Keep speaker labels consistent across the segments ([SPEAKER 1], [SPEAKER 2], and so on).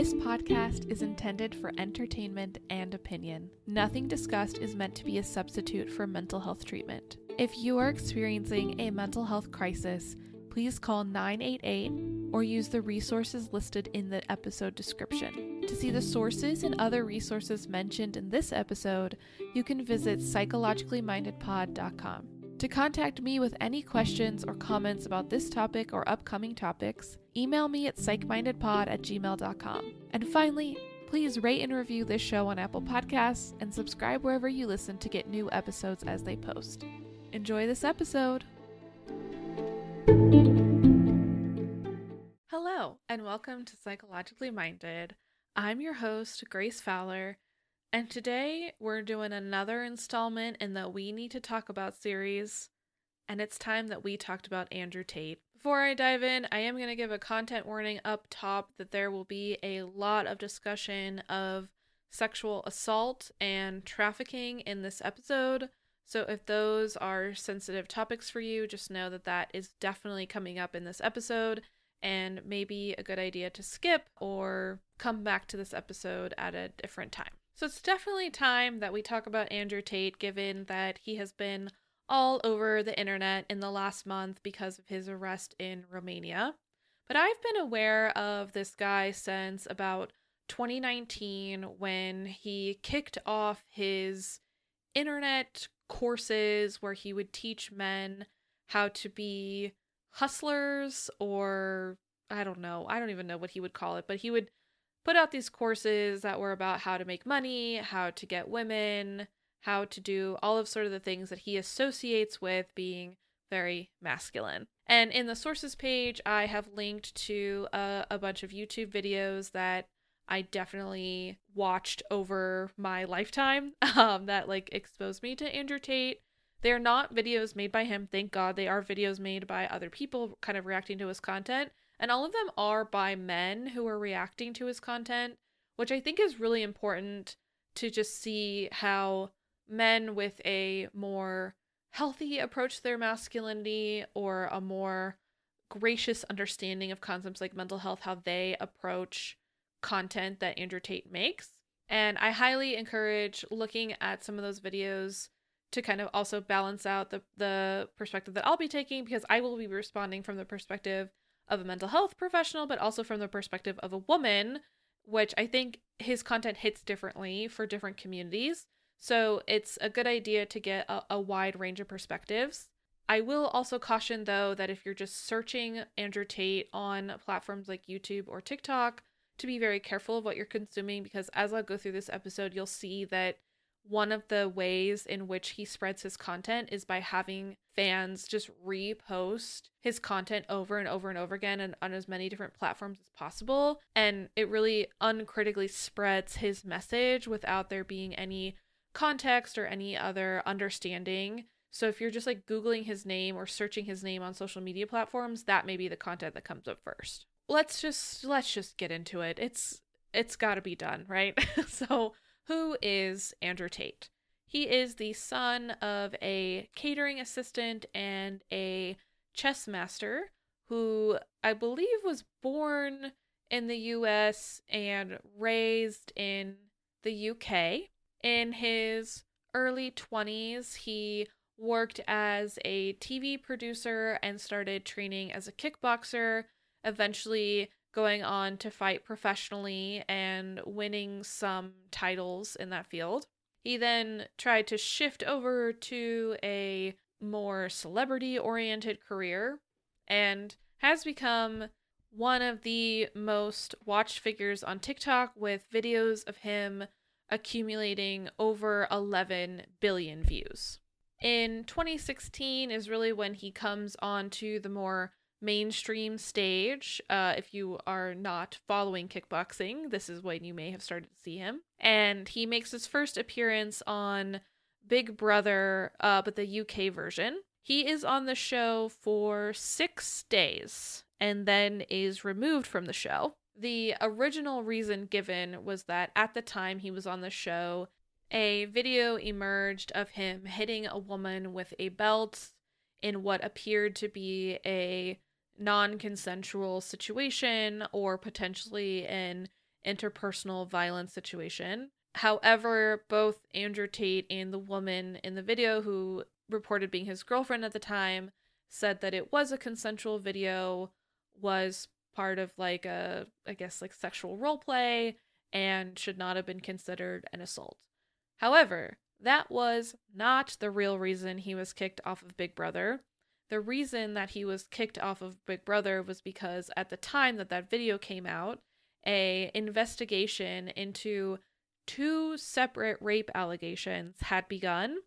[SPEAKER 1] This podcast is intended for entertainment and opinion. Nothing discussed is meant to be a substitute for mental health treatment. If you are experiencing a mental health crisis, please call 988 or use the resources listed in the episode description. To see the sources and other resources mentioned in this episode, you can visit psychologicallymindedpod.com. To contact me with any questions or comments about this topic or upcoming topics, email me at psychmindedpod at gmail.com. And finally, please rate and review this show on Apple Podcasts and subscribe wherever you listen to get new episodes as they post. Enjoy this episode! Hello, and welcome to Psychologically Minded. I'm your host, Grace Fowler, and today we're doing another installment in the We Need to Talk About series, and it's time that we talked about Andrew Tate. Before I dive in, I am going to give a content warning up top that there will be a lot of discussion of sexual assault and trafficking in this episode. So if those are sensitive topics for you, just know that that is definitely coming up in this episode and maybe a good idea to skip or come back to this episode at a different time. So it's definitely time that we talk about Andrew Tate, given that he has been all over the internet in the last month because of his arrest in Romania. But I've been aware of this guy since about 2019 when he kicked off his internet courses where he would teach men how to be hustlers or I don't know. I don't even know what he would call it, but he would put out these courses that were about how to make money, how to get women, how to do all of sort of the things that he associates with being very masculine. And in the sources page, I have linked to a, a bunch of YouTube videos that I definitely watched over my lifetime um, that like exposed me to Andrew Tate. They're not videos made by him, thank God. They are videos made by other people kind of reacting to his content. And all of them are by men who are reacting to his content, which I think is really important to just see how men with a more healthy approach to their masculinity or a more gracious understanding of concepts like mental health, how they approach content that Andrew Tate makes. And I highly encourage looking at some of those videos to kind of also balance out the, the perspective that I'll be taking because I will be responding from the perspective of a mental health professional, but also from the perspective of a woman, which I think his content hits differently for different communities. So it's a good idea to get a, a wide range of perspectives. I will also caution, though, that if you're just searching Andrew Tate on platforms like YouTube or TikTok, to be very careful of what you're consuming because as I'll go through this episode, you'll see that one of the ways in which he spreads his content is by having fans just repost his content over and over and over again and on as many different platforms as possible. And it really uncritically spreads his message without there being any context or any other understanding. So if you're just like Googling his name or searching his name on social media platforms, that may be the content that comes up first. Let's just let's just get into it. It's it's gotta be done, right? so who is Andrew Tate. He is the son of a catering assistant and a chess master who I believe was born in the US and raised in the UK. In his early 20s, he worked as a TV producer and started training as a kickboxer, eventually going on to fight professionally and winning some titles in that field. He then tried to shift over to a more celebrity oriented career and has become one of the most watched figures on TikTok with videos of him accumulating over 11 billion views. In 2016 is really when he comes onto the more mainstream stage. Uh, if you are not following kickboxing, this is when you may have started to see him. And he makes his first appearance on Big Brother, uh, but the UK version. He is on the show for six days and then is removed from the show. The original reason given was that at the time he was on the show, a video emerged of him hitting a woman with a belt in what appeared to be a non consensual situation or potentially an interpersonal violence situation. However, both Andrew Tate and the woman in the video who reported being his girlfriend at the time said that it was a consensual video, was part of like a, I guess, like sexual role play, and should not have been considered an assault. However, that was not the real reason he was kicked off of Big Brother. The reason that he was kicked off of Big Brother was because at the time that that video came out, a investigation into two separate rape allegations had begun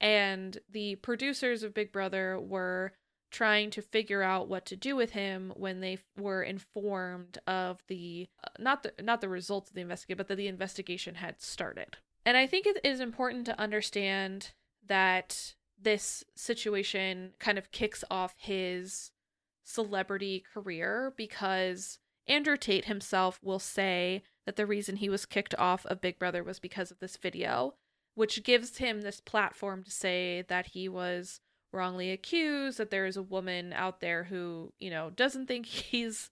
[SPEAKER 1] and the producers of Big Brother were trying to figure out what to do with him when they were informed of the uh, not the not the results of the investigation but that the investigation had started. And I think it is important to understand that this situation kind of kicks off his celebrity career because Andrew Tate himself will say that the reason he was kicked off of Big Brother was because of this video which gives him this platform to say that he was wrongly accused, that there is a woman out there who, you know, doesn't think he's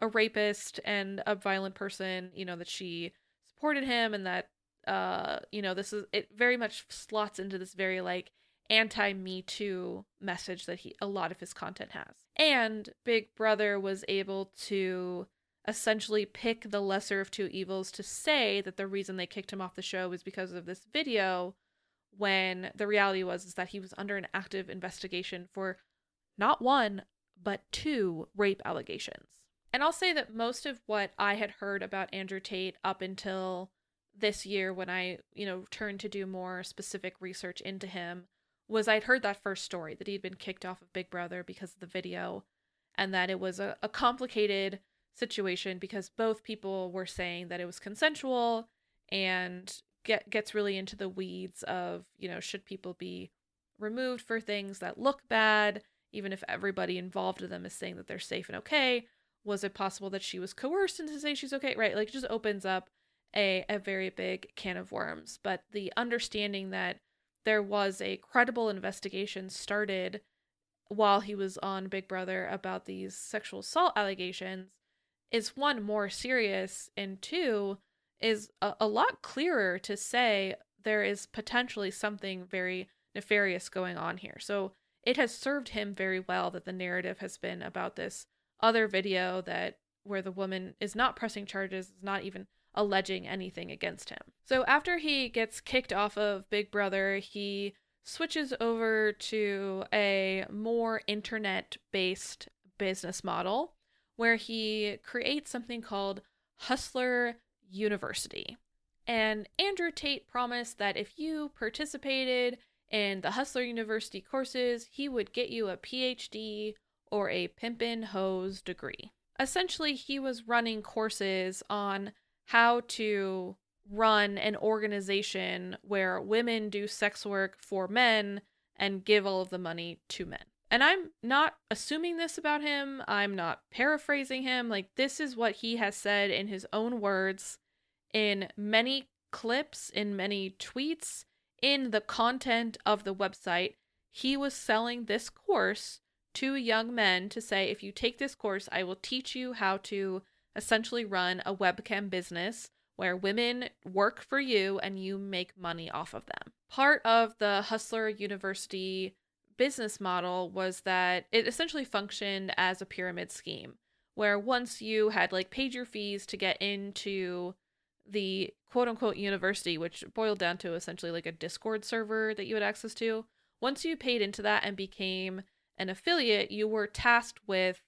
[SPEAKER 1] a rapist and a violent person, you know, that she supported him and that uh, you know, this is it very much slots into this very like anti Me Too message that he a lot of his content has. And Big Brother was able to essentially pick the lesser of two evils to say that the reason they kicked him off the show was because of this video when the reality was is that he was under an active investigation for not one but two rape allegations. And I'll say that most of what I had heard about Andrew Tate up until this year when I, you know, turned to do more specific research into him was I'd heard that first story that he'd been kicked off of Big Brother because of the video and that it was a, a complicated situation because both people were saying that it was consensual and get gets really into the weeds of, you know, should people be removed for things that look bad even if everybody involved in them is saying that they're safe and okay? Was it possible that she was coerced into saying she's okay? Right, like it just opens up a a very big can of worms. But the understanding that there was a credible investigation started while he was on Big Brother about these sexual assault allegations is one more serious and two is a, a lot clearer to say there is potentially something very nefarious going on here. So it has served him very well that the narrative has been about this other video that where the woman is not pressing charges, is not even alleging anything against him. So after he gets kicked off of Big Brother, he switches over to a more internet based business model where he creates something called Hustler University. And Andrew Tate promised that if you participated in the Hustler University courses, he would get you a PhD or a pimpin' hoes degree. Essentially, he was running courses on how to run an organization where women do sex work for men and give all of the money to men. And I'm not assuming this about him. I'm not paraphrasing him. Like, this is what he has said in his own words in many clips, in many tweets, in the content of the website. He was selling this course to young men to say, if you take this course, I will teach you how to essentially run a webcam business where women work for you and you make money off of them. Part of the Hustler University business model was that it essentially functioned as a pyramid scheme where once you had like paid your fees to get into the quote unquote university, which boiled down to essentially like a Discord server that you had access to, once you paid into that and became an affiliate, you were tasked with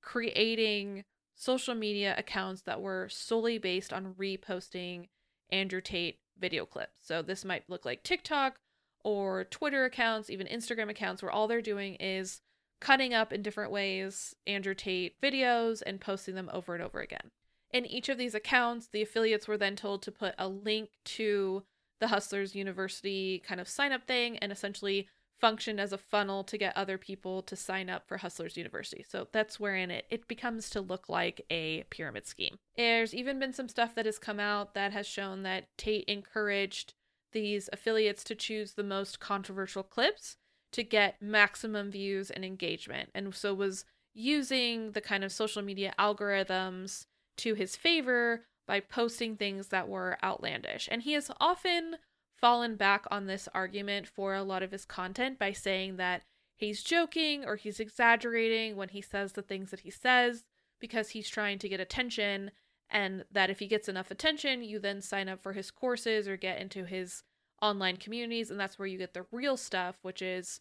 [SPEAKER 1] creating social media accounts that were solely based on reposting Andrew Tate video clips. So this might look like TikTok or Twitter accounts, even Instagram accounts, where all they're doing is cutting up in different ways Andrew Tate videos and posting them over and over again. In each of these accounts, the affiliates were then told to put a link to the Hustlers University kind of sign up thing and essentially functioned as a funnel to get other people to sign up for Hustlers University. So that's wherein it, it becomes to look like a pyramid scheme. There's even been some stuff that has come out that has shown that Tate encouraged these affiliates to choose the most controversial clips to get maximum views and engagement. And so was using the kind of social media algorithms to his favor by posting things that were outlandish. And he has often fallen back on this argument for a lot of his content by saying that he's joking or he's exaggerating when he says the things that he says because he's trying to get attention and that if he gets enough attention you then sign up for his courses or get into his online communities and that's where you get the real stuff which is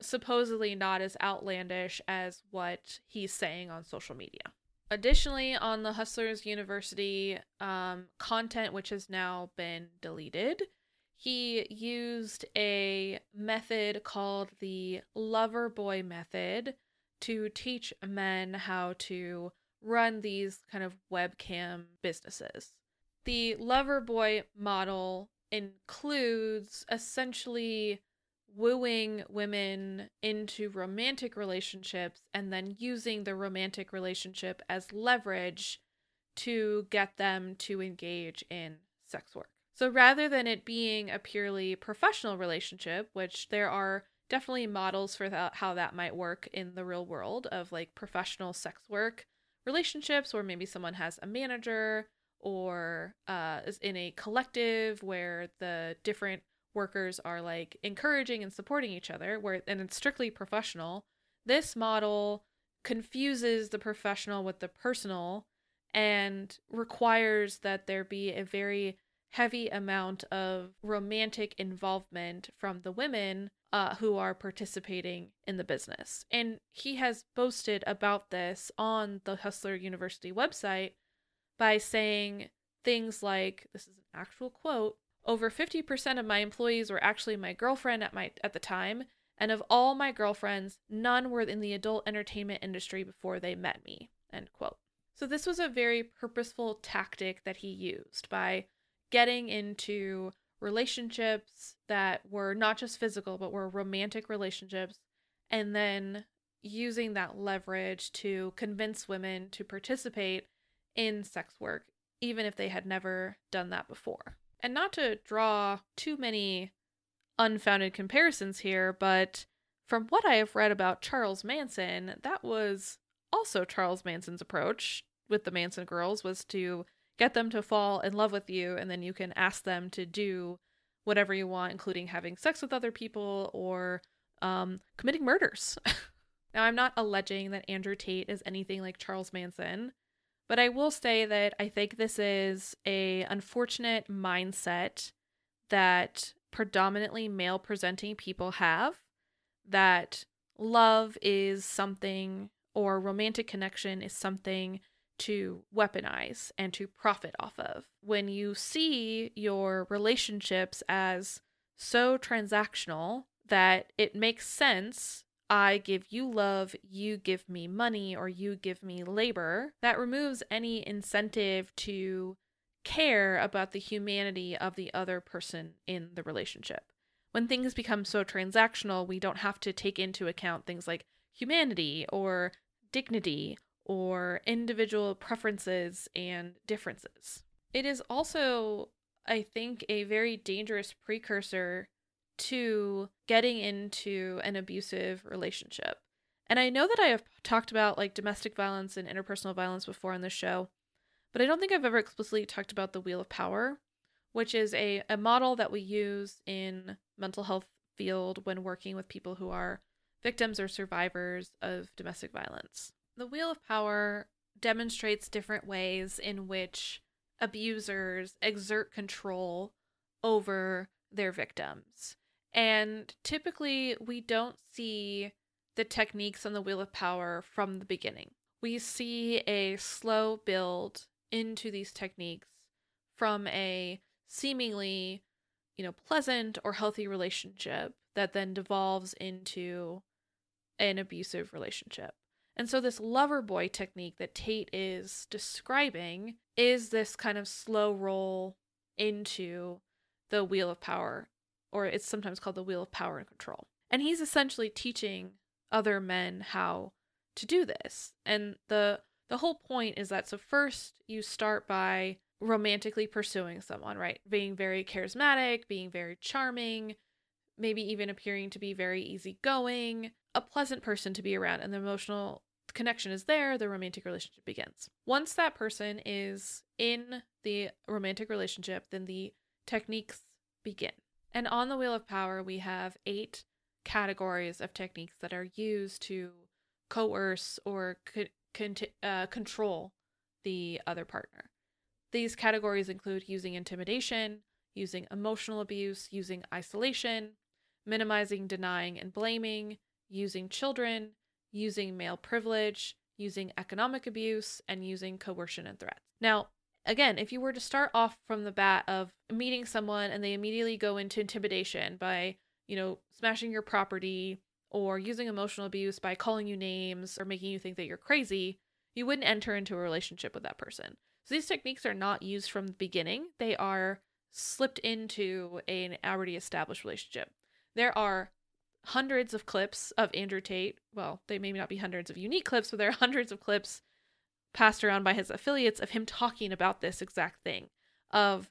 [SPEAKER 1] supposedly not as outlandish as what he's saying on social media. Additionally, on the Hustlers University um, content, which has now been deleted, he used a method called the lover boy method to teach men how to run these kind of webcam businesses. The lover boy model includes essentially wooing women into romantic relationships and then using the romantic relationship as leverage to get them to engage in sex work. So rather than it being a purely professional relationship, which there are definitely models for that, how that might work in the real world of like professional sex work relationships, where maybe someone has a manager or uh, is in a collective where the different workers are like encouraging and supporting each other where and it's strictly professional this model confuses the professional with the personal and requires that there be a very heavy amount of romantic involvement from the women uh, who are participating in the business. And he has boasted about this on the Hustler University website by saying things like this is an actual quote over 50% of my employees were actually my girlfriend at my at the time, and of all my girlfriends, none were in the adult entertainment industry before they met me. End quote. So this was a very purposeful tactic that he used by getting into relationships that were not just physical but were romantic relationships and then using that leverage to convince women to participate in sex work even if they had never done that before. And not to draw too many unfounded comparisons here, but from what I have read about Charles Manson, that was also Charles Manson's approach with the Manson girls was to get them to fall in love with you and then you can ask them to do whatever you want including having sex with other people or um, committing murders. now I'm not alleging that Andrew Tate is anything like Charles Manson. But I will say that I think this is a unfortunate mindset that predominantly male presenting people have that love is something or romantic connection is something to weaponize and to profit off of. When you see your relationships as so transactional that it makes sense I give you love, you give me money, or you give me labor, that removes any incentive to care about the humanity of the other person in the relationship. When things become so transactional, we don't have to take into account things like humanity or dignity or individual preferences and differences. It is also, I think, a very dangerous precursor to getting into an abusive relationship. And I know that I have talked about like domestic violence and interpersonal violence before on this show, but I don't think I've ever explicitly talked about the wheel of power, which is a, a model that we use in mental health field when working with people who are victims or survivors of domestic violence. The wheel of power demonstrates different ways in which abusers exert control over their victims. And typically, we don't see the techniques on the Wheel of Power from the beginning. We see a slow build into these techniques from a seemingly, you know, pleasant or healthy relationship that then devolves into an abusive relationship. And so, this lover boy technique that Tate is describing is this kind of slow roll into the wheel of power, or it's sometimes called the wheel of power and control. And he's essentially teaching other men how to do this. And the the whole point is that so first you start by romantically pursuing someone, right? Being very charismatic, being very charming, maybe even appearing to be very easygoing, a pleasant person to be around, and the emotional connection is there, the romantic relationship begins. Once that person is in the romantic relationship, then the techniques begin. And on the Wheel of Power, we have eight categories of techniques that are used to coerce or co- uh, control the other partner. These categories include using intimidation, using emotional abuse, using isolation, minimizing, denying, and blaming, using children, using male privilege, using economic abuse, and using coercion and threats. Now, again, if you were to start off from the bat of meeting someone and they immediately go into intimidation by, you know, smashing your property or using emotional abuse by calling you names or making you think that you're crazy, you wouldn't enter into a relationship with that person. So these techniques are not used from the beginning, they are slipped into an already established relationship. There are hundreds of clips of Andrew Tate. Well, they may not be hundreds of unique clips, but there are hundreds of clips passed around by his affiliates of him talking about this exact thing of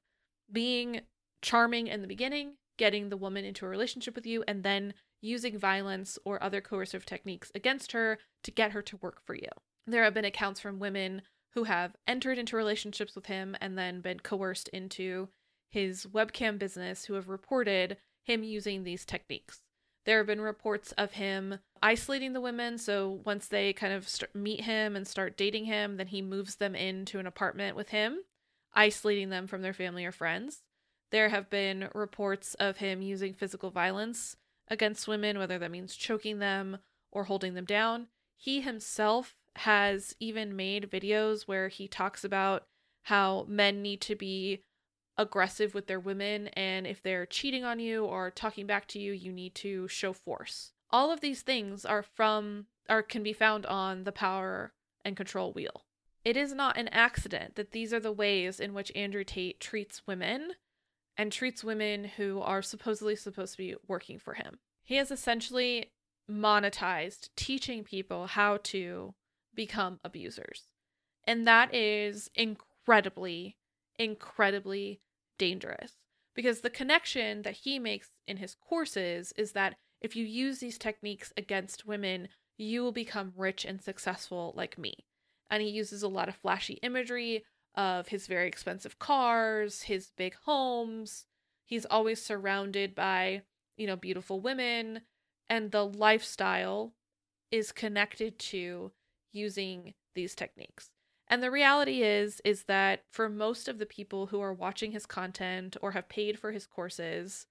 [SPEAKER 1] being charming in the beginning, getting the woman into a relationship with you, and then using violence or other coercive techniques against her to get her to work for you. There have been accounts from women who have entered into relationships with him and then been coerced into his webcam business who have reported him using these techniques. There have been reports of him isolating the women. So once they kind of start, meet him and start dating him, then he moves them into an apartment with him, isolating them from their family or friends. There have been reports of him using physical violence against women, whether that means choking them or holding them down. He himself has even made videos where he talks about how men need to be aggressive with their women and if they're cheating on you or talking back to you you need to show force. All of these things are from or can be found on the power and control wheel. It is not an accident that these are the ways in which andrew tate treats women and treats women who are supposedly supposed to be working for him. He has essentially monetized teaching people how to become abusers. And that is incredibly incredibly dangerous because the connection that he makes in his courses is that if you use these techniques against women, you will become rich and successful like me. And he uses a lot of flashy imagery of his very expensive cars, his big homes. He's always surrounded by, you know, beautiful women, and the lifestyle is connected to using these techniques. And the reality is is that for most of the people who are watching his content or have paid for his courses,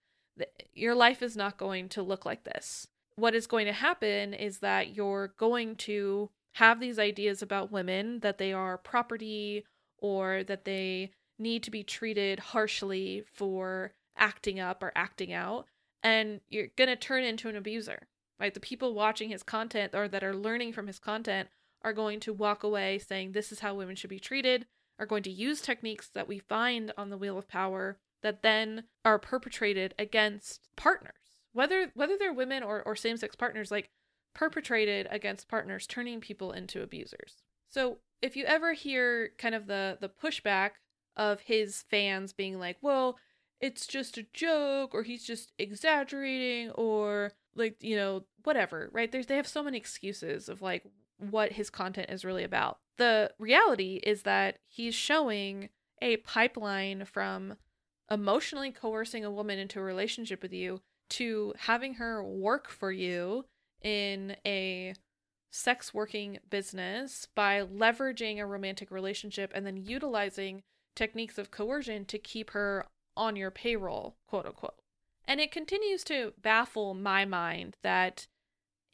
[SPEAKER 1] your life is not going to look like this. What is going to happen is that you're going to have these ideas about women that they are property or that they need to be treated harshly for acting up or acting out and you're going to turn into an abuser. Right? The people watching his content or that are learning from his content are going to walk away saying this is how women should be treated, are going to use techniques that we find on the wheel of power that then are perpetrated against partners. Whether whether they're women or, or same-sex partners, like perpetrated against partners, turning people into abusers. So if you ever hear kind of the the pushback of his fans being like, well, it's just a joke, or he's just exaggerating, or like, you know, whatever, right? There's they have so many excuses of like what his content is really about. The reality is that he's showing a pipeline from emotionally coercing a woman into a relationship with you to having her work for you in a sex working business by leveraging a romantic relationship and then utilizing techniques of coercion to keep her on your payroll, quote unquote. And it continues to baffle my mind that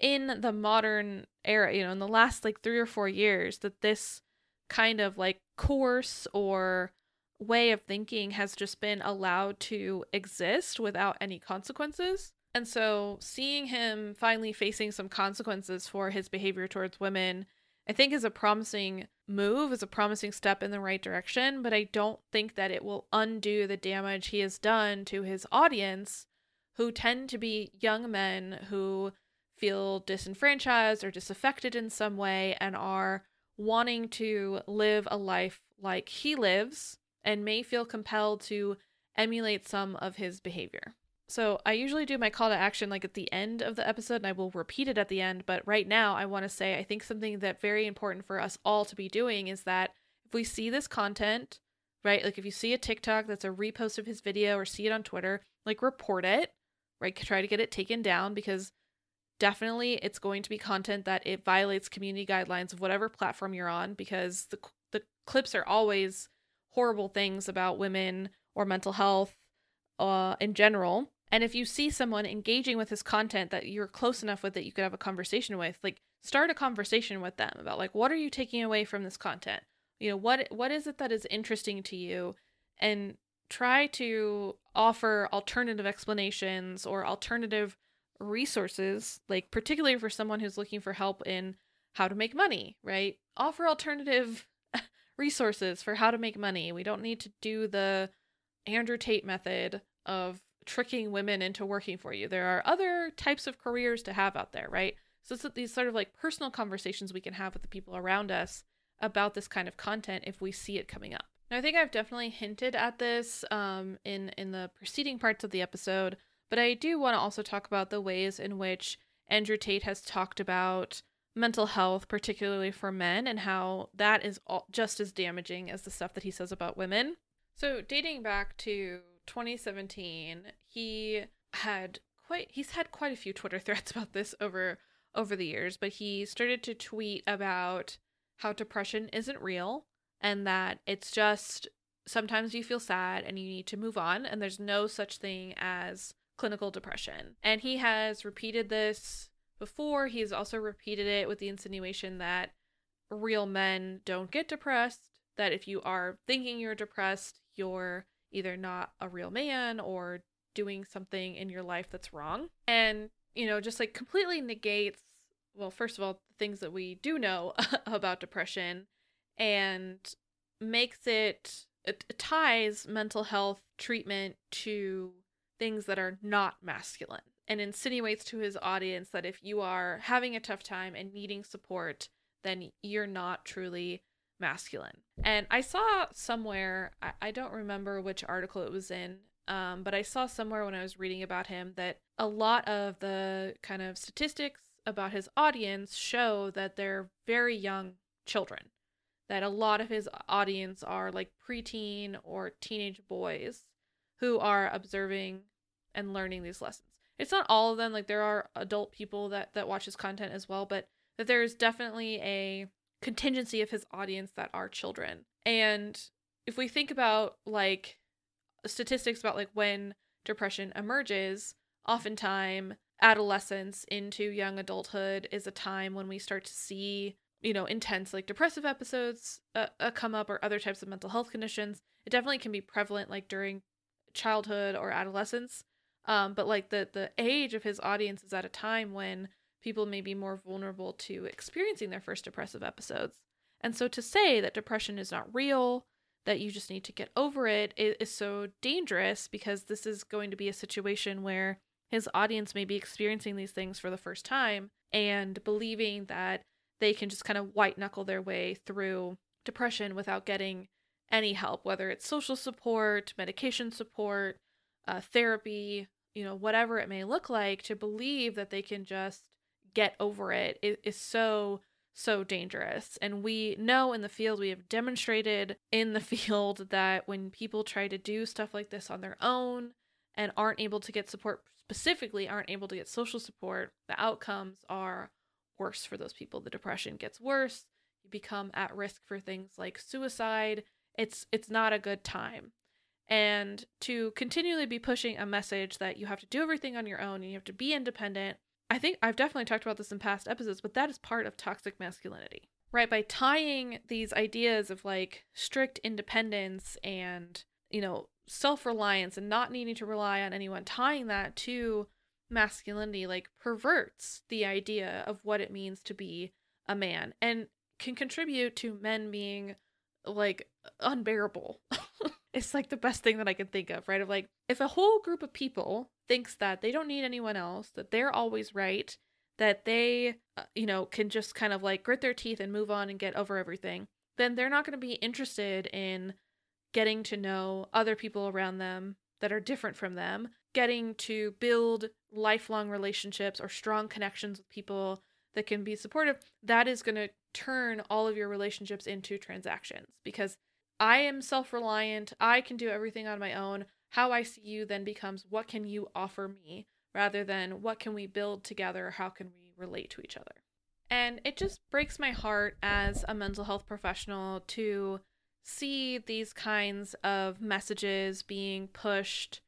[SPEAKER 1] in the modern era, you know, in the last like three or four years, that this kind of like course or way of thinking has just been allowed to exist without any consequences. And so seeing him finally facing some consequences for his behavior towards women, I think is a promising move, is a promising step in the right direction, but I don't think that it will undo the damage he has done to his audience, who tend to be young men who feel disenfranchised or disaffected in some way and are wanting to live a life like he lives and may feel compelled to emulate some of his behavior. So I usually do my call to action like at the end of the episode and I will repeat it at the end, but right now I want to say I think something that very important for us all to be doing is that if we see this content, right? Like if you see a TikTok that's a repost of his video or see it on Twitter, like report it, right? Try to get it taken down because definitely it's going to be content that it violates community guidelines of whatever platform you're on because the the clips are always horrible things about women or mental health uh, in general and if you see someone engaging with this content that you're close enough with that you could have a conversation with, like start a conversation with them about like what are you taking away from this content? You know, what what is it that is interesting to you and try to offer alternative explanations or alternative resources, like particularly for someone who's looking for help in how to make money, right? Offer alternative resources for how to make money. We don't need to do the Andrew Tate method of tricking women into working for you. There are other types of careers to have out there, right? So it's these sort of like personal conversations we can have with the people around us about this kind of content if we see it coming up. Now, I think I've definitely hinted at this um, in in the preceding parts of the episode, but I do want to also talk about the ways in which Andrew Tate has talked about mental health, particularly for men, and how that is all, just as damaging as the stuff that he says about women. So, dating back to 2017, he had quite he's had quite a few Twitter threads about this over over the years, but he started to tweet about how depression isn't real and that it's just sometimes you feel sad and you need to move on and there's no such thing as clinical depression. And he has repeated this before. He's also repeated it with the insinuation that real men don't get depressed, that if you are thinking you're depressed, you're either not a real man or doing something in your life that's wrong. And, you know, just like completely negates, well, first of all, the things that we do know about depression and makes it, it ties mental health treatment to things that are not masculine and insinuates to his audience that if you are having a tough time and needing support, then you're not truly masculine. And I saw somewhere, I, don't remember which article it was in, um, but I saw somewhere when I was reading about him that a lot of the kind of statistics about his audience show that they're very young children. That a lot of his audience are like preteen or teenage boys who are observing and learning these lessons. It's not all of them, like there are adult people that that watch his content as well, but that there's definitely a contingency of his audience that are children. And if we think about like statistics about like when depression emerges, oftentimes adolescence into young adulthood is a time when we start to see you know intense like depressive episodes uh, uh, come up or other types of mental health conditions it definitely can be prevalent like during childhood or adolescence um, but like the the age of his audience is at a time when people may be more vulnerable to experiencing their first depressive episodes. And so to say that depression is not real, that you just need to get over it, is so dangerous because this is going to be a situation where his audience may be experiencing these things for the first time and believing that they can just kind of white knuckle their way through depression without getting any help, whether it's social support, medication support, uh, therapy, you know, whatever it may look like, to believe that they can just get over it is, is so so dangerous. And we know in the field, we have demonstrated in the field that when people try to do stuff like this on their own and aren't able to get support, specifically aren't able to get social support, the outcomes are worse for those people. The depression gets worse. You become at risk for things like suicide. It's it's not a good time. And to continually be pushing a message that you have to do everything on your own and you have to be independent I think I've definitely talked about this in past episodes, but that is part of toxic masculinity. right? By tying these ideas of like strict independence and, you know, self reliance and not needing to rely on anyone, tying that to masculinity, like perverts the idea of what it means to be a man and can contribute to men being like unbearable. it's like the best thing that I can think of, right? Of like, if a whole group of people thinks that they don't need anyone else, that they're always right, that they, uh, you know, can just kind of like grit their teeth and move on and get over everything, then they're not going to be interested in getting to know other people around them that are different from them, getting to build lifelong relationships or strong connections with people that can be supportive. That is going to turn all of your relationships into transactions because I am self reliant. I can do everything on my own. How I see you then becomes what can you offer me rather than what can we build together? How can we relate to each other? And it just breaks my heart as a mental health professional to see these kinds of messages being pushed,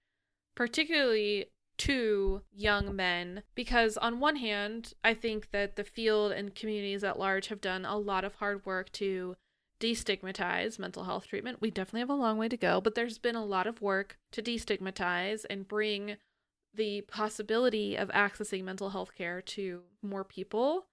[SPEAKER 1] particularly to young men because on one hand i think that the field and communities at large have done a lot of hard work to destigmatize mental health treatment. We definitely have a long way to go, but there's been a lot of work to destigmatize and bring the possibility of accessing mental health care to more people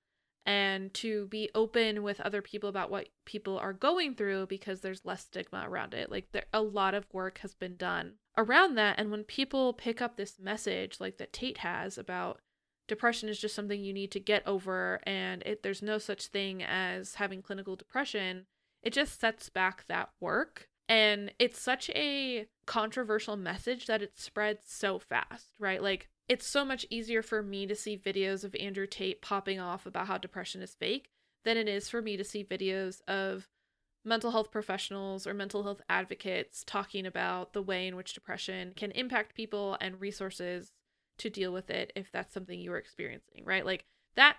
[SPEAKER 1] and to be open with other people about what people are going through because there's less stigma around it. Like there a lot of work has been done around that and when people pick up this message like that Tate has about depression is just something you need to get over and it, there's no such thing as having clinical depression it just sets back that work. And it's such a controversial message that it spreads so fast, right? Like, it's so much easier for me to see videos of Andrew Tate popping off about how depression is fake than it is for me to see videos of mental health professionals or mental health advocates talking about the way in which depression can impact people and resources to deal with it if that's something you are experiencing, right? Like that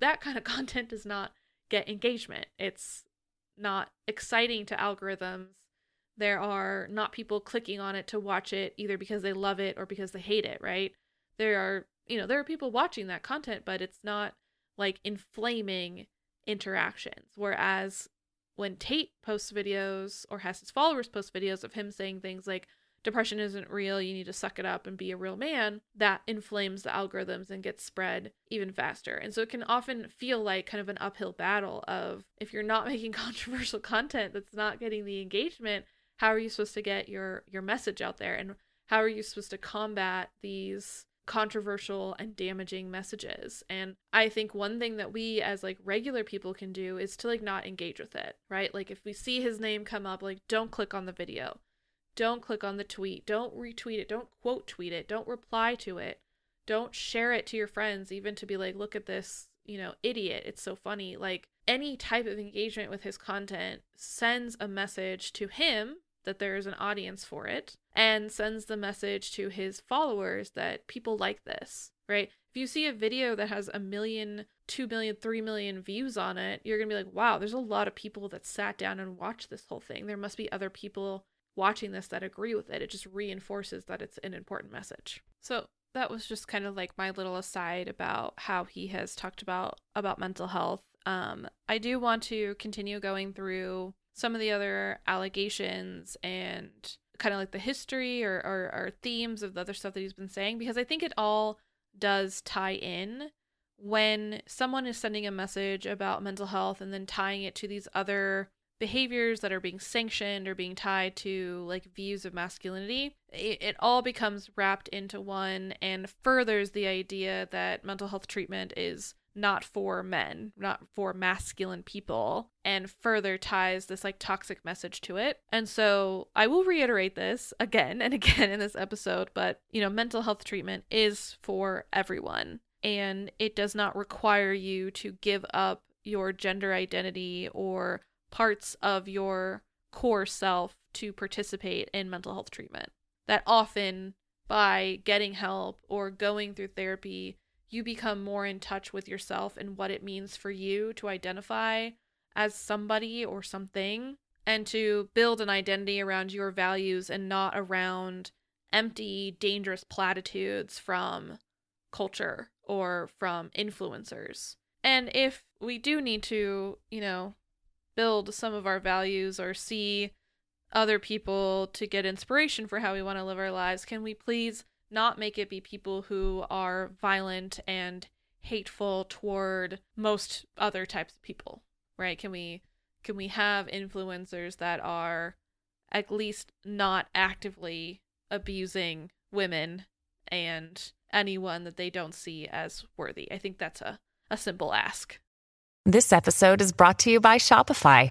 [SPEAKER 1] that kind of content does not get engagement. It's not exciting to algorithms. There are not people clicking on it to watch it either because they love it or because they hate it, right? There are, you know, there are people watching that content, but it's not like inflaming interactions. Whereas when Tate posts videos or has his followers post videos of him saying things like, depression isn't real, you need to suck it up and be a real man, that inflames the algorithms and gets spread even faster. And so it can often feel like kind of an uphill battle of if you're not making controversial content that's not getting the engagement, how are you supposed to get your your message out there and how are you supposed to combat these controversial and damaging messages and i think one thing that we as like regular people can do is to like not engage with it right like if we see his name come up like don't click on the video don't click on the tweet. Don't retweet it. Don't quote tweet it. Don't reply to it. Don't share it to your friends, even to be like, look at this, you know, idiot. It's so funny. Like any type of engagement with his content sends a message to him that there is an audience for it and sends the message to his followers that people like this, right? If you see a video that has a million, two million, three million views on it, you're going to be like, wow, there's a lot of people that sat down and watched this whole thing. There must be other people watching this that agree with it. It just reinforces that it's an important message. So that was just kind of like my little aside about how he has talked about about mental health. Um, I do want to continue going through some of the other allegations and kind of like the history or, or, or themes of the other stuff that he's been saying because I think it all does tie in when someone is sending a message about mental health and then tying it to these other behaviors that are being sanctioned or being tied to like views of masculinity it, it, all becomes wrapped into one and furthers the idea that mental health treatment is not for men not for masculine people and further ties this like toxic message to it and so i will reiterate this again and again in this episode but you know mental health treatment is for everyone and it does not require you to give up your gender identity or parts of your core self to participate in mental health treatment. That often, by getting help or going through therapy, you become more in touch with yourself and what it means for you to identify as somebody or something and to build an identity around your values and not around empty, dangerous platitudes from culture or from influencers. And if we do need to, you know, build some of our values or see other people to get inspiration for how we want to live our lives, can we please not make it be people who are violent and hateful toward most other types of people, right? Can we can we have influencers that are at least not actively abusing women and anyone that they don't see as worthy? I think that's a, a simple ask.
[SPEAKER 2] This episode is brought to you by Shopify.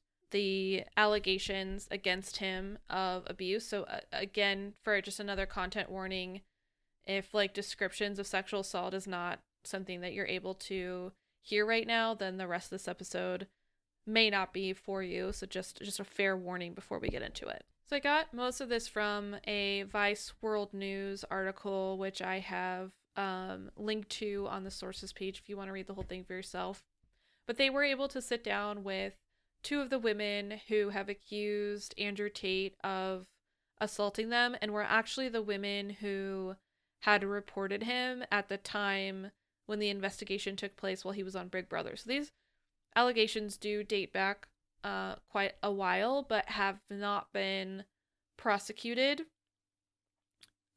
[SPEAKER 1] the allegations against him of abuse. So, uh, again, for just another content warning, if like descriptions of sexual assault is not something that you're able to hear right now, then the rest of this episode may not be for you. So, just just a fair warning before we get into it. So, I got most of this from a Vice World News article, which I have um, linked to on the sources page if you want to read the whole thing for yourself. But they were able to sit down with two of the women who have accused Andrew Tate of assaulting them and were actually the women who had reported him at the time when the investigation took place while he was on Big Brother. So these allegations do date back uh, quite a while, but have not been prosecuted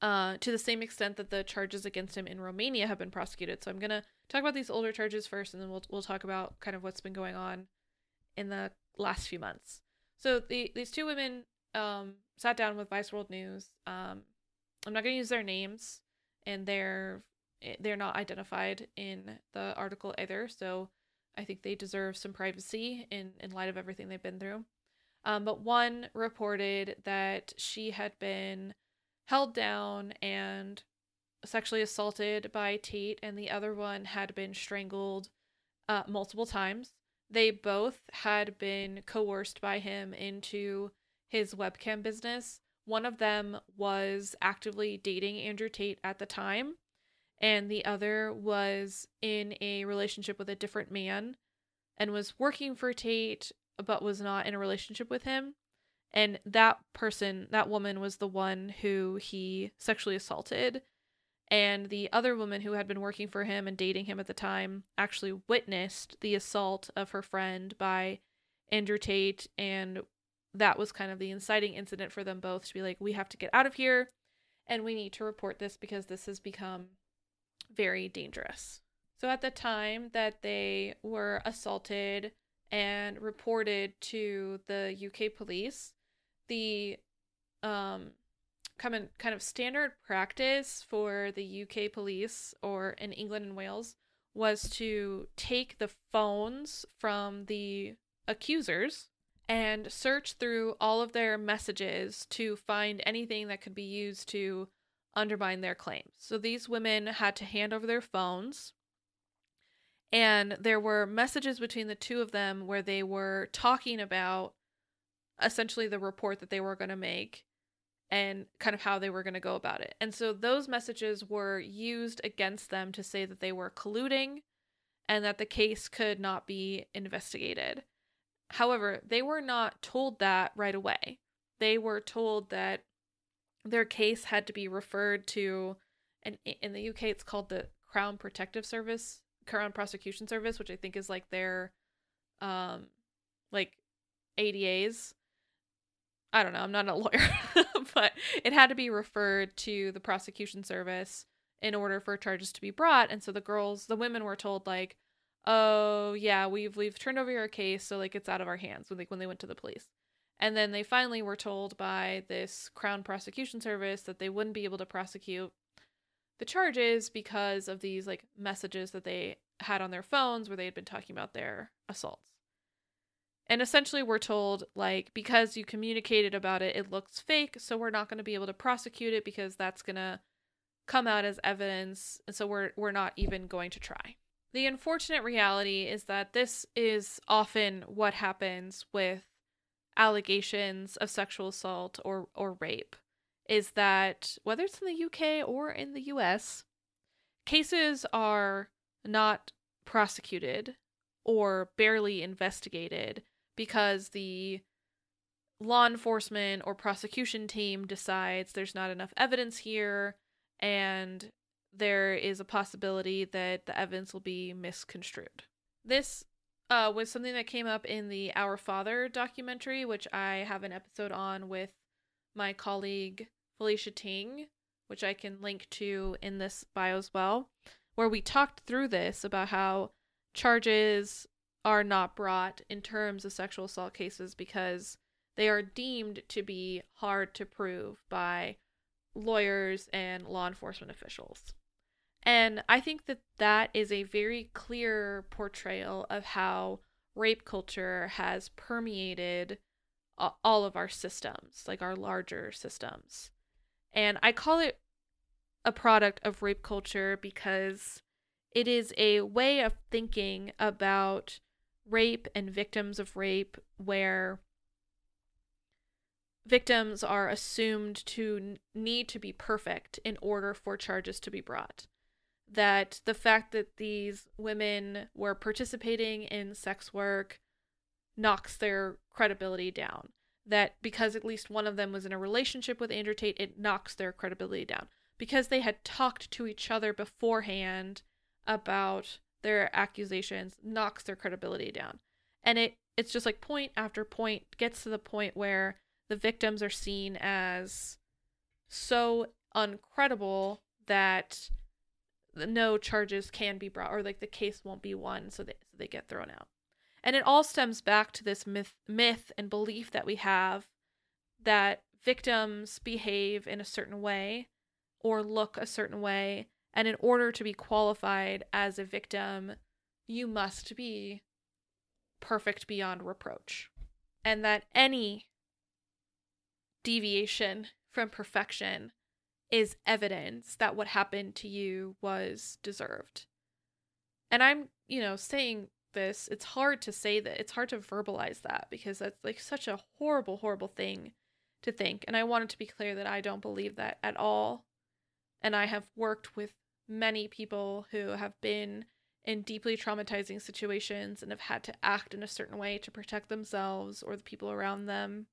[SPEAKER 1] uh, to the same extent that the charges against him in Romania have been prosecuted. So I'm gonna talk about these older charges first, and then we'll we'll talk about kind of what's been going on in the last few months. So the these two women um, sat down with Vice World News. Um, I'm not going to use their names, and they're they're not identified in the article either. So I think they deserve some privacy in in light of everything they've been through. Um, but one reported that she had been held down and sexually assaulted by Tate, and the other one had been strangled uh, multiple times. They both had been coerced by him into his webcam business. One of them was actively dating Andrew Tate at the time, and the other was in a relationship with a different man and was working for Tate but was not in a relationship with him. And that person, that woman, was the one who he sexually assaulted and the other woman who had been working for him and dating him at the time actually witnessed the assault of her friend by Andrew Tate and that was kind of the inciting incident for them both to be like we have to get out of here and we need to report this because this has become very dangerous. So at the time that they were assaulted and reported to the UK police, the um of kind of standard practice for the UK police or in England and Wales was to take the phones from the accusers and search through all of their messages to find anything that could be used to undermine their claims. So these women had to hand over their phones and there were messages between the two of them where they were talking about essentially the report that they were going to make and kind of how they were going to go about it. And so those messages were used against them to say that they were colluding and that the case could not be investigated. However, they were not told that right away. They were told that their case had to be referred to and in the UK it's called the Crown Protective Service, Crown Prosecution Service, which I think is like their um like ADAs I don't know, I'm not a lawyer, but it had to be referred to the prosecution service in order for charges to be brought. And so the girls, the women were told like, "Oh, yeah, we've we've turned over your case, so like it's out of our hands." When they when they went to the police. And then they finally were told by this Crown Prosecution Service that they wouldn't be able to prosecute the charges because of these like messages that they had on their phones where they had been talking about their assaults. And essentially, we're told, like, because you communicated about it, it looks fake, so we're not going to be able to prosecute it because that's going to come out as evidence. And so we're, we're not even going to try. The unfortunate reality is that this is often what happens with allegations of sexual assault or, or rape is that whether it's in the UK or in the US, cases are not prosecuted or barely investigated because the law enforcement or prosecution team decides there's not enough evidence here and there is a possibility that the evidence will be misconstrued. This uh, was something that came up in the Our Father documentary, which I have an episode on with my colleague Felicia Ting, which I can link to in this bio as well, where we talked through this about how charges are not brought in terms of sexual assault cases because they are deemed to be hard to prove by lawyers and law enforcement officials. And I think that that is a very clear portrayal of how rape culture has permeated all of our systems, like our larger systems. And I call it a product of rape culture because it is a way of thinking about rape and victims of rape where victims are assumed to need to be perfect in order for charges to be brought. That the fact that these women were participating in sex work knocks their credibility down. That because at least one of them was in a relationship with Andrew Tate, it knocks their credibility down. Because they had talked to each other beforehand about their accusations, knocks their credibility down. And it it's just like point after point gets to the point where the victims are seen as so uncredible that no charges can be brought or like the case won't be won so they, so they get thrown out and it all stems back to this myth myth and belief that we have that victims behave in a certain way or look a certain way and in order to be qualified as a victim you must be perfect beyond reproach and that any deviation from perfection is evidence that what happened to you was deserved. And I'm, you know, saying this, it's hard to say that, it's hard to verbalize that because that's like such a horrible, horrible thing to think. And I wanted to be clear that I don't believe that at all. And I have worked with many people who have been in deeply traumatizing situations and have had to act in a certain way to protect themselves or the people around them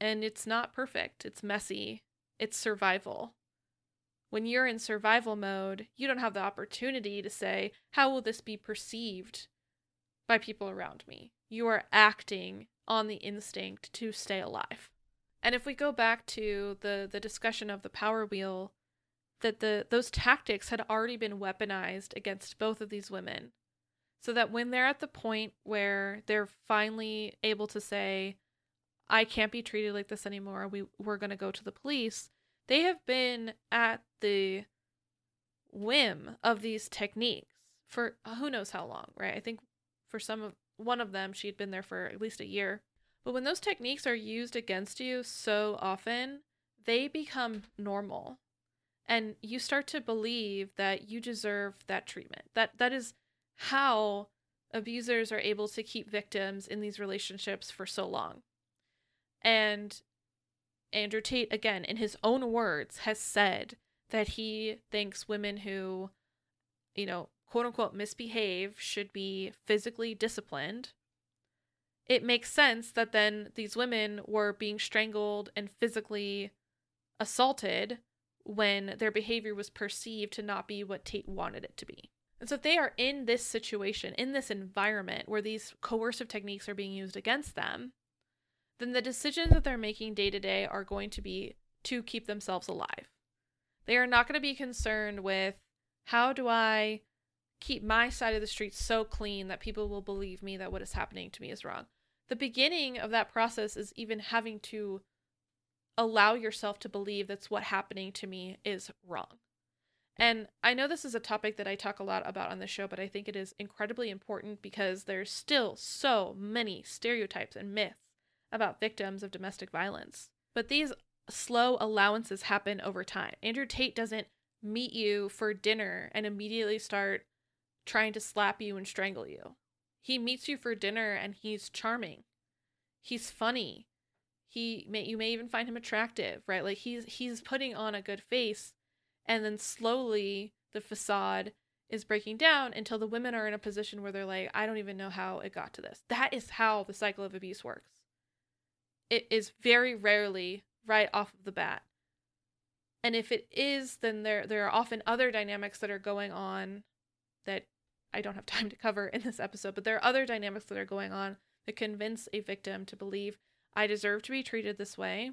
[SPEAKER 1] and it's not perfect, it's messy, it's survival. When you're in survival mode, you don't have the opportunity to say, How will this be perceived by people around me? You are acting on the instinct to stay alive. And if we go back to the, the discussion of the power wheel, that the those tactics had already been weaponized against both of these women. So that when they're at the point where they're finally able to say, I can't be treated like this anymore. We we're going to go to the police. They have been at the whim of these techniques for who knows how long, right? I think for some of one of them she'd been there for at least a year. But when those techniques are used against you so often, they become normal. And you start to believe that you deserve that treatment. That that is how abusers are able to keep victims in these relationships for so long. And Andrew Tate, again, in his own words, has said that he thinks women who, you know, quote unquote misbehave should be physically disciplined. It makes sense that then these women were being strangled and physically assaulted when their behavior was perceived to not be what Tate wanted it to be. And so, if they are in this situation, in this environment where these coercive techniques are being used against them, then the decisions that they're making day to day are going to be to keep themselves alive. They are not going to be concerned with how do I keep my side of the street so clean that people will believe me that what is happening to me is wrong. The beginning of that process is even having to allow yourself to believe that's what happening to me is wrong. And I know this is a topic that I talk a lot about on the show, but I think it is incredibly important because there's still so many stereotypes and myths about victims of domestic violence. But these slow allowances happen over time. Andrew Tate doesn't meet you for dinner and immediately start trying to slap you and strangle you. He meets you for dinner and he's charming. He's funny. He may you may even find him attractive, right? Like he's he's putting on a good face and then slowly the facade is breaking down until the women are in a position where they're like, I don't even know how it got to this. That is how the cycle of abuse works. It is very rarely right off of the bat. And if it is, then there there are often other dynamics that are going on that I don't have time to cover in this episode, but there are other dynamics that are going on that convince a victim to believe I deserve to be treated this way,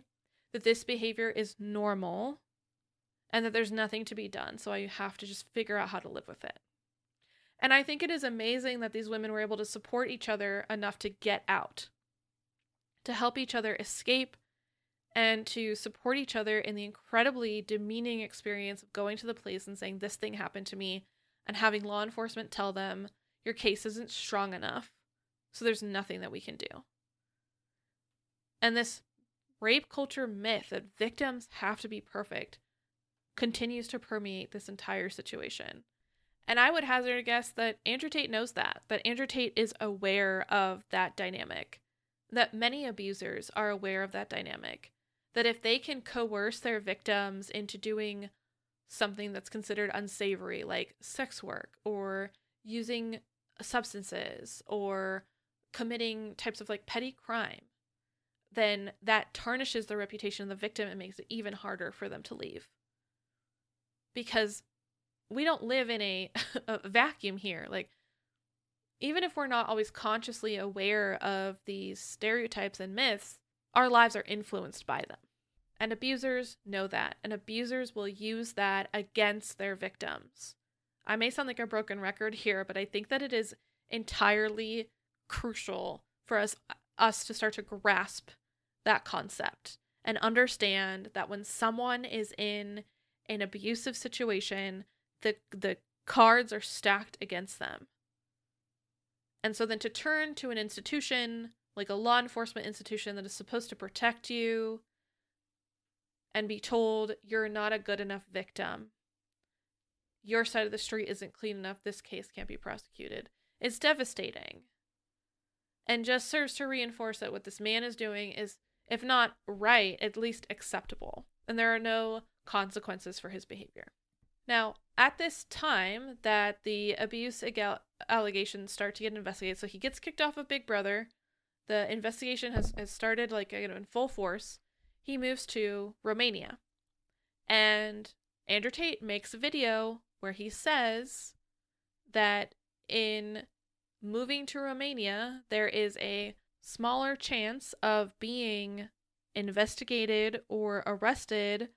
[SPEAKER 1] that this behavior is normal, and that there's nothing to be done. So I have to just figure out how to live with it. And I think it is amazing that these women were able to support each other enough to get out, to help each other escape, and to support each other in the incredibly demeaning experience of going to the police and saying, This thing happened to me, and having law enforcement tell them, Your case isn't strong enough, so there's nothing that we can do. And this rape culture myth that victims have to be perfect continues to permeate this entire situation. And I would hazard a guess that Andrew Tate knows that, that Andrew Tate is aware of that dynamic, that many abusers are aware of that dynamic, that if they can coerce their victims into doing something that's considered unsavory, like sex work or using substances or committing types of like petty crime, then that tarnishes the reputation of the victim and makes it even harder for them to leave because we don't live in a, a vacuum here. Like, even if we're not always consciously aware of these stereotypes and myths, our lives are influenced by them. And abusers know that, and abusers will use that against their victims. I may sound like a broken record here, but I think that it is entirely crucial for us us to start to grasp that concept and understand that when someone is in an abusive situation, the the cards are stacked against them. And so then to turn to an institution like a law enforcement institution that is supposed to protect you and be told you're not a good enough victim. Your side of the street isn't clean enough. This case can't be prosecuted. It's devastating. And just serves to reinforce that what this man is doing is, if not right, at least acceptable. And there are no consequences for his behavior. Now, at this time that the abuse allegations start to get investigated, so he gets kicked off of Big Brother. The investigation has, has started like you know, in full force. He moves to Romania. And Andrew Tate makes a video where he says that in moving to Romania, there is a smaller chance of being investigated or arrested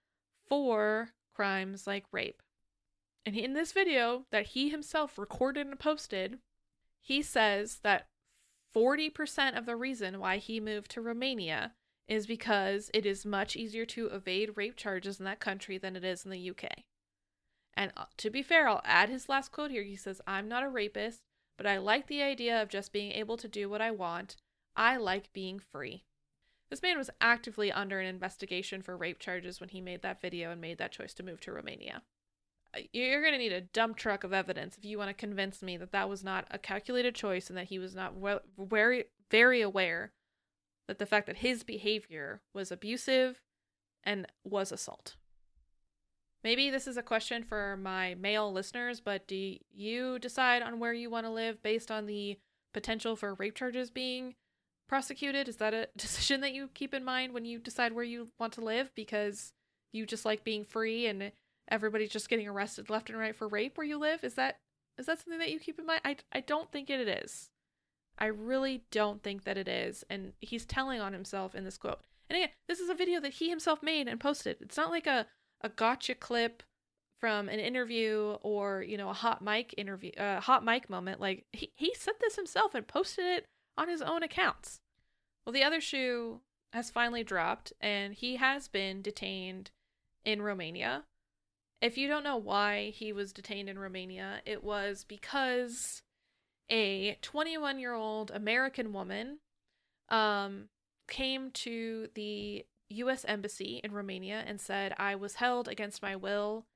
[SPEAKER 1] for crimes like rape. And in this video that he himself recorded and posted, he says that 40% of the reason why he moved to Romania is because it is much easier to evade rape charges in that country than it is in the UK. And uh, to be fair, I'll add his last quote here. He says, I'm not a rapist, but I like the idea of just being able to do what I want. I like being free. This man was actively under an investigation for rape charges when he made that video and made that choice to move to Romania. Uh, you're going to need a dump truck of evidence if you want to convince me that that was not a calculated choice and that he was not well, very very aware that the fact that his behavior was abusive and was assault. Maybe this is a question for my male listeners, but do you decide on where you want to live based on the potential for rape charges being prosecuted? Is that a decision that you keep in mind when you decide where you want to live because you just like being free and everybody's just getting arrested left and right for rape where you live? Is that is that something that you keep in mind? I I don't think it is. I really don't think that it is. And he's telling on himself in this quote. And again, this is a video that he himself made and posted. It's not like a a gotcha clip from an interview or you know a hot mic interview a uh, hot mic moment like he, he said this himself and posted it on his own accounts. Well, the other shoe has finally dropped, and he has been detained in Romania. If you don't know why he was detained in Romania, it was because a 21 year old American woman um, came to the U.S. Embassy in Romania and said, I was held against my will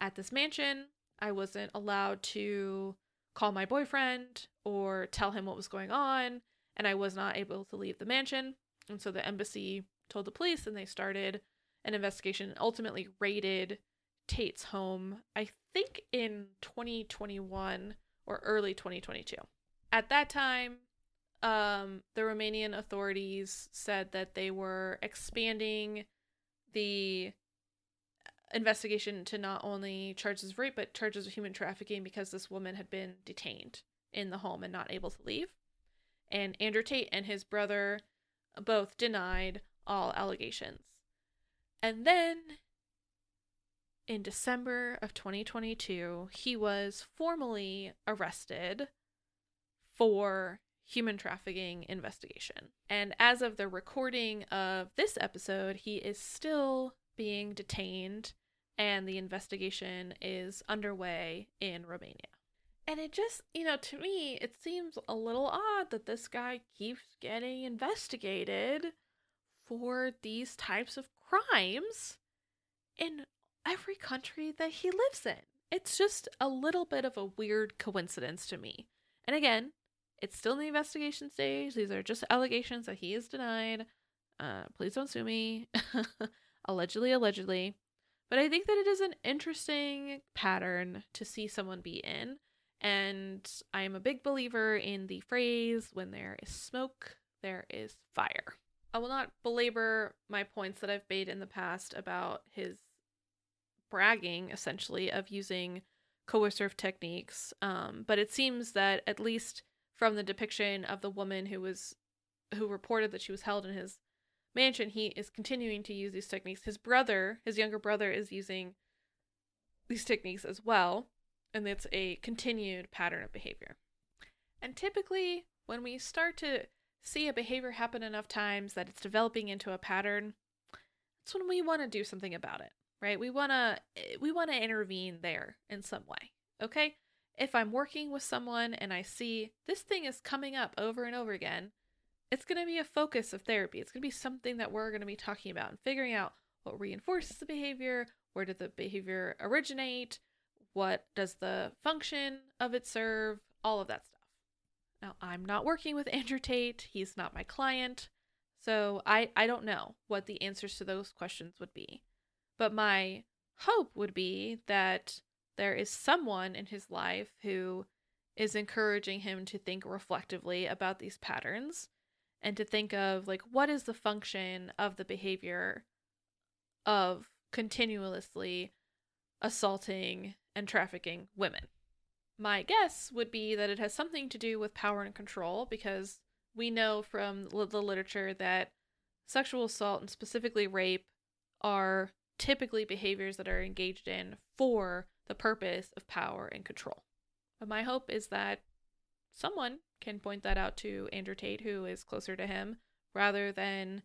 [SPEAKER 1] at this mansion. I wasn't allowed to call my boyfriend or tell him what was going on, and I was not able to leave the mansion. And so the embassy told the police, and they started an investigation and ultimately raided Tate's home, I think in 2021 or early 2022. At that time, um, the Romanian authorities said that they were expanding the investigation to not only charges of rape but charges of human trafficking because this woman had been detained in the home and not able to leave. And Andrew Tate and his brother both denied all allegations. And then in December of 2022, he was formally arrested for human trafficking investigation. And as of the recording of this episode, he is still being detained and the investigation is underway in Romania. And it just, you know, to me, it seems a little odd that this guy keeps getting investigated for these types of crimes in every country that he lives in. It's just a little bit of a weird coincidence to me. And again, it's still in the investigation stage. These are just allegations that he has denied. Uh, please don't sue me. allegedly, allegedly. But I think that it is an interesting pattern to see someone be in. And I am a big believer in the phrase when there is smoke, there is fire. I will not belabor my points that I've made in the past about his bragging, essentially, of using coercive techniques. Um, but it seems that at least from the depiction of the woman who was who reported that she was held in his mansion, he is continuing to use these techniques. His brother, his younger brother, is using these techniques as well, and it's a continued pattern of behavior. And typically, when we start to see a behavior happen enough times that it's developing into a pattern, that's when we want to do something about it, right? We want to eh, we want to intervene there in some way. Okay? If I'm working with someone and I see this thing is coming up over and over again, it's going to be a focus of therapy. It's going to be something that we're going to be talking about and figuring out what reinforces the behavior, where did the behavior originate, what does the function of it serve, all of that stuff. Now, I'm not working with Andrew Tate, he's not my client, so I, I don't know what the answers to those questions would be. But my hope would be that there is someone in his life who is encouraging him to think reflectively about these patterns and to think of like what is the function of the behavior of continuously assaulting and trafficking women. My guess would be that it has something to do with power and control because we know from the literature that sexual assault and specifically rape are typically behaviors that are engaged in for the purpose of power and control. But my hope is that someone can point that out to Andrew Tate, who is closer to him, rather than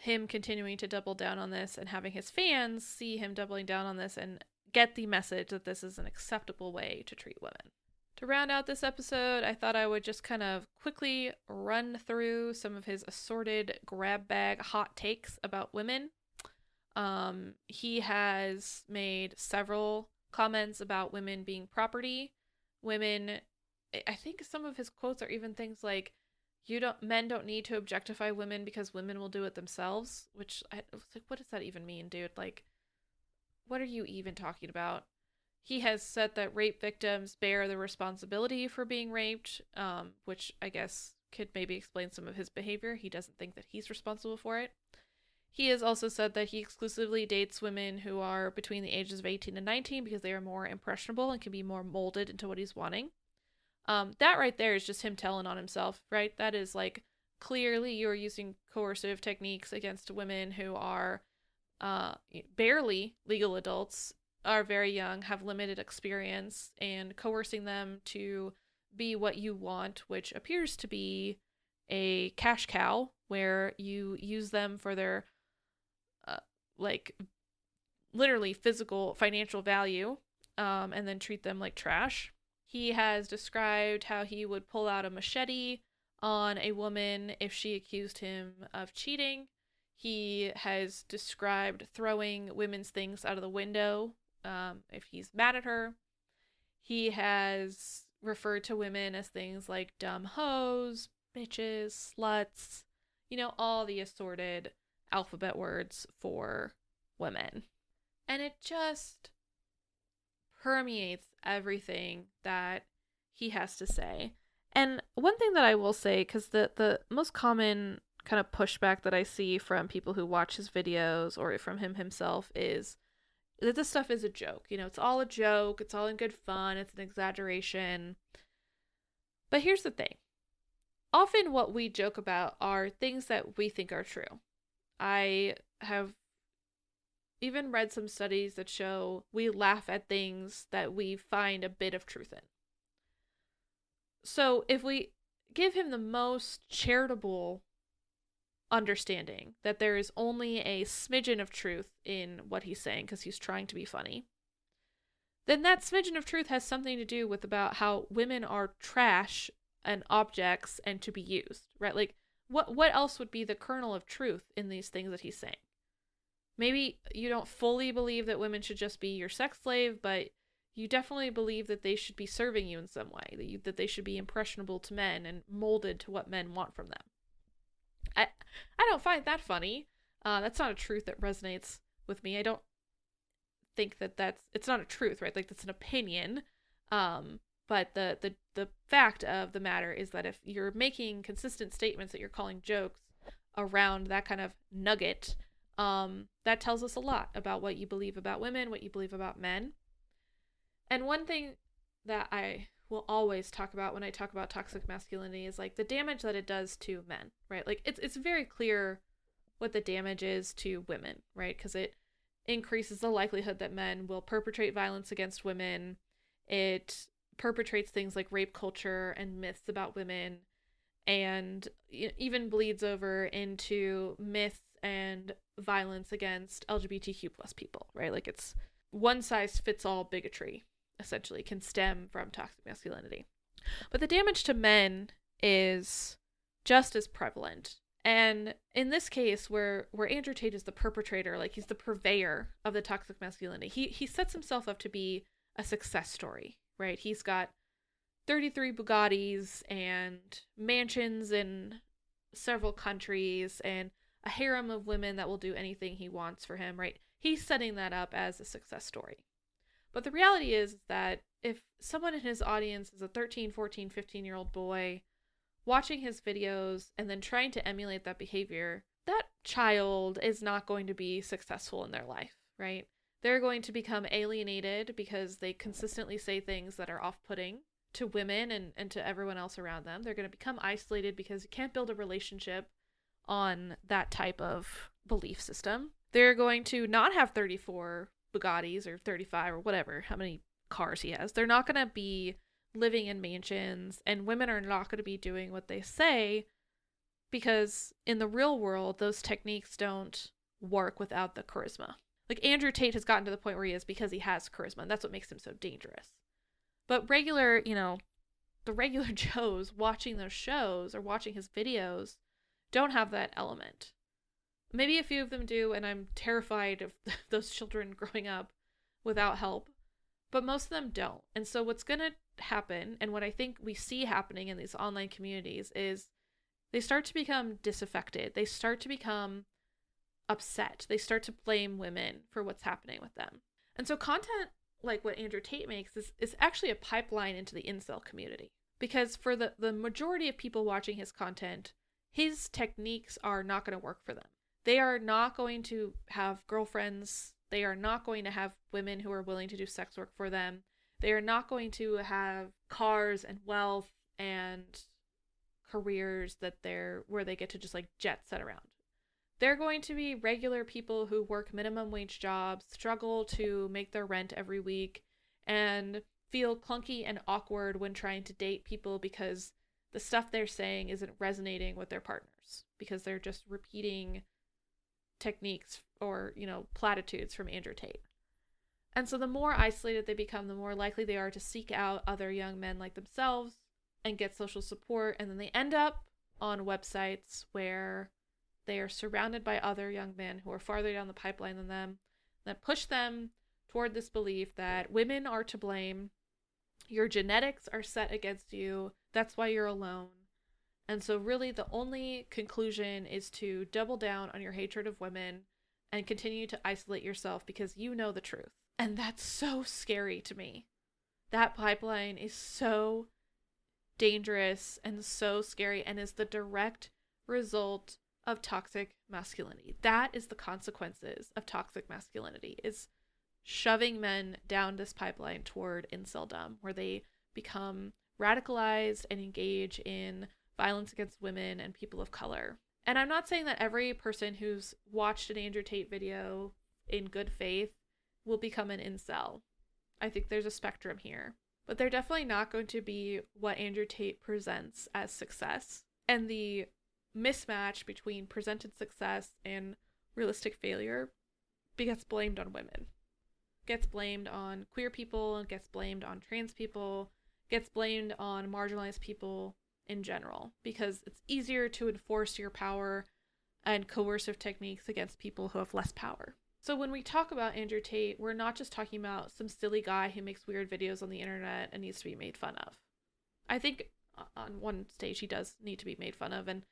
[SPEAKER 1] him continuing to double down on this and having his fans see him doubling down on this and get the message that this is an acceptable way to treat women. To round out this episode, I thought I would just kind of quickly run through some of his assorted grab bag hot takes about women um, he has made several comments about women being property. Women, I think some of his quotes are even things like, "You don't, men don't need to objectify women because women will do it themselves." Which I was like, what does that even mean, dude? Like, what are you even talking about? He has said that rape victims bear the responsibility for being raped, um, which I guess could maybe explain some of his behavior. He doesn't think that he's responsible for it. He has also said that he exclusively dates women who are between the ages of 18 and 19 because they are more impressionable and can be more molded into what he's wanting. Um, that right there is just him telling on himself, right? That is like clearly you're using coercive techniques against women who are uh, barely legal adults, are very young, have limited experience, and coercing them to be what you want, which appears to be a cash cow where you use them for their like literally physical financial value um, and then treat them like trash. He has described how he would pull out a machete on a woman if she accused him of cheating. He has described throwing women's things out of the window um, if he's mad at her. He has referred to women as things like dumb hoes, bitches, sluts, you know, all the assorted alphabet words for women. And it just permeates everything that he has to say. And one thing that I will say, because the, the most common kind of pushback that I see from people who watch his videos or from him himself is that this stuff is a joke. You know, it's all a joke, it's all in good fun, it's an exaggeration. But here's the thing often what we joke about are things that we think are true. I have even read some studies that show we laugh at things that we find a bit of truth in. So if we give him the most charitable understanding that there is only a smidgen of truth in what he's saying because he's trying to be funny, then that smidgen of truth has something to do with about how women are trash and objects and to be used, right? Like what what else would be the kernel of truth in these things that he's saying? Maybe you don't fully believe that women should just be your sex slave, but you definitely believe that they should be serving you in some way, that you, that they should be impressionable to men and molded to what men want from them. I I don't find that funny. Uh, that's not a truth that resonates with me. I don't think that that's it's not a truth, right? Like that's an opinion. Um, but the the the fact of the matter is that if you're making consistent statements that you're calling jokes around that kind of nugget, um, that tells us a lot about what you believe about women, what you believe about men. And one thing that I will always talk about when I talk about toxic masculinity is like the damage that it does to men, right? Like it's it's very clear what the damage is to women, right? Because it increases the likelihood that men will perpetrate violence against women. It perpetrates things like rape culture and myths about women and even bleeds over into myths and violence against LGBTQ plus people, right? Like it's one size fits all bigotry essentially can stem from toxic masculinity. But the damage to men is just as prevalent. And in this case, where where Andrew Tate is the perpetrator, like he's the purveyor of the toxic masculinity, he he sets himself up to be a success story, right? He's got 33 Bugattis and mansions in several countries and a harem of women that will do anything he wants for him, right? He's setting that up as a success story. But the reality is that if someone in his audience is a 13, 14, 15 year old boy watching his videos and then trying to emulate that behavior, that child is not going to be successful in their life, right? They're going to become alienated because they consistently say things that are off putting to women and, and to everyone else around them. They're going to become isolated because you can't build a relationship on that type of belief system. They're going to not have 34 Bugattis or 35 or whatever, how many cars he has. They're not going to be living in mansions, and women are not going to be doing what they say because in the real world, those techniques don't work without the charisma. Like Andrew Tate has gotten to the point where he is because he has charisma, and that's what makes him so dangerous. But regular, you know, the regular Joes watching those shows or watching his videos don't have that element. Maybe a few of them do, and I'm terrified of those children growing up without help, but most of them don't. And so, what's going to happen, and what I think we see happening in these online communities, is they start to become disaffected. They start to become upset. They start to blame women for what's happening with them. And so, content like what Andrew Tate makes is, is actually a pipeline into the incel community. Because for the, the majority of people watching his content, his techniques are not going to work for them. They are not going to have girlfriends. They are not going to have women who are willing to do sex work for them. They are not going to have cars and wealth and careers that they're where they get to just like jet set around. They're going to be regular people who work minimum wage jobs, struggle to make their rent every week, and feel clunky and awkward when trying to date people because the stuff they're saying isn't resonating with their partners because they're just repeating techniques or, you know, platitudes from Andrew Tate. And so the more isolated they become, the more likely they are to seek out other young men like themselves and get social support. And then they end up on websites where they are surrounded by other young men who are farther down the pipeline than them that push them toward this belief that women are to blame Your genetics are set against you. That's why you're alone. And so, really, the only conclusion is to double down on your hatred of women and continue to isolate yourself because you know the truth. And that's so scary to me. That pipeline is so dangerous and so scary and is the direct result of toxic masculinity. That is the consequences of toxic masculinity is shoving men down this pipeline toward inceldom where they become radicalized and engage in violence against women and people of color. And I'm not saying that every person who's watched an Andrew Tate video in good faith will become an incel. I think there's a spectrum here. But they're definitely not going to be what Andrew Tate presents as success. And the mismatch between presented success and realistic failure gets blamed on women, gets blamed on queer people, gets blamed on trans people, gets blamed on marginalized people in general because it's easier to enforce your power and coercive techniques against people who have less power. So when we talk about Andrew Tate, we're not just talking about some silly guy who makes weird videos on the internet and needs to be made fun of. I think uh, on one stage he does need to be made fun of and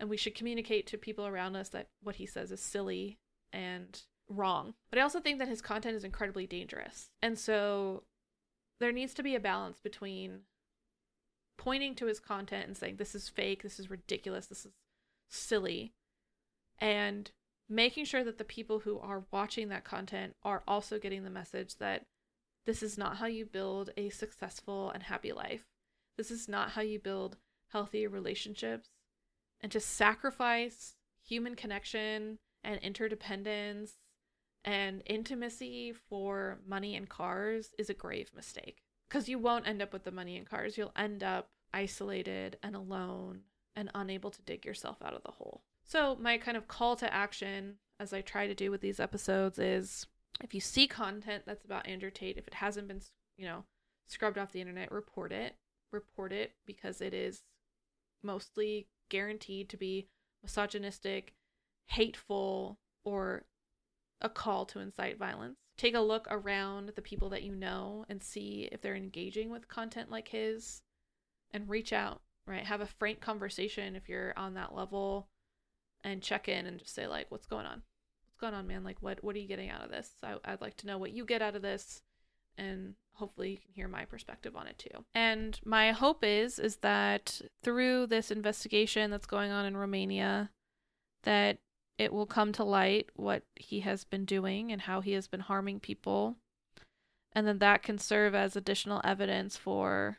[SPEAKER 1] and we should communicate to people around us that what he says is silly and wrong. But I also think that his content is incredibly dangerous. And so there needs to be a balance between pointing to his content and saying this is fake, this is ridiculous, this is silly, and making sure that the people who are watching that content are also getting the message that this is not how you build a successful and happy life. This is not how you build healthy relationships. And to sacrifice human connection and interdependence and intimacy for money and cars is a grave mistake. Because you won't end up with the money and cars. You'll end up isolated and alone and unable to dig yourself out of the hole. So, my kind of call to action, as I try to do with these episodes, is if you see content that's about Andrew Tate, if it hasn't been, you know, scrubbed off the internet, report it. Report it because it is mostly guaranteed to be misogynistic, hateful, or a call to incite violence. Take a look around the people that you know and see if they're engaging with content like his and reach out, right? Have a frank conversation if you're on that level and check in and just say like what's going on what's going on man like what what are you getting out of this I, i'd like to know what you get out of this and hopefully you can hear my perspective on it too. And my hope is is that through this investigation that's going on in romania that it will come to light what he has been doing and how he has been harming people. And then that can serve as additional evidence for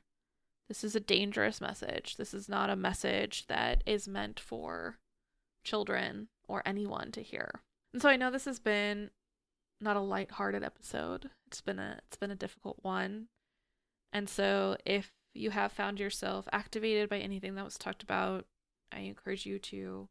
[SPEAKER 1] this is a dangerous message. This is not a message that is meant for children or anyone to hear. And so I know this has been not a light-hearted episode. It's been a it's been a difficult one. And so if you have found yourself activated by anything that was talked about, I encourage you to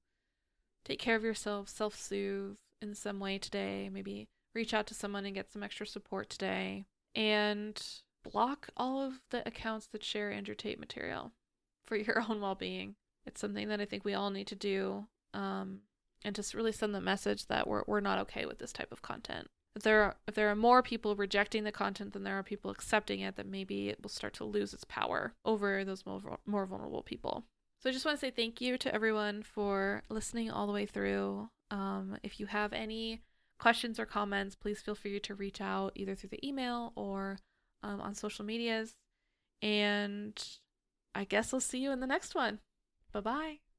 [SPEAKER 1] take care of yourself, self-soothe in some way today, maybe reach out to someone and get some extra support today and block all of the accounts that share Andrew Tate material for your own well-being. It's something that I think we all need to do um, and just really send the message that we're we're not okay with this type of content. If there are if there are more people rejecting the content than there are people accepting it, then maybe it will start to lose its power over those more more vulnerable people. So I just want to say thank you to everyone for listening all the way through. Um, if you have any questions or comments, please feel free to reach out either through the email or um, on social medias. And I guess I'll see you in the next one. Bye bye.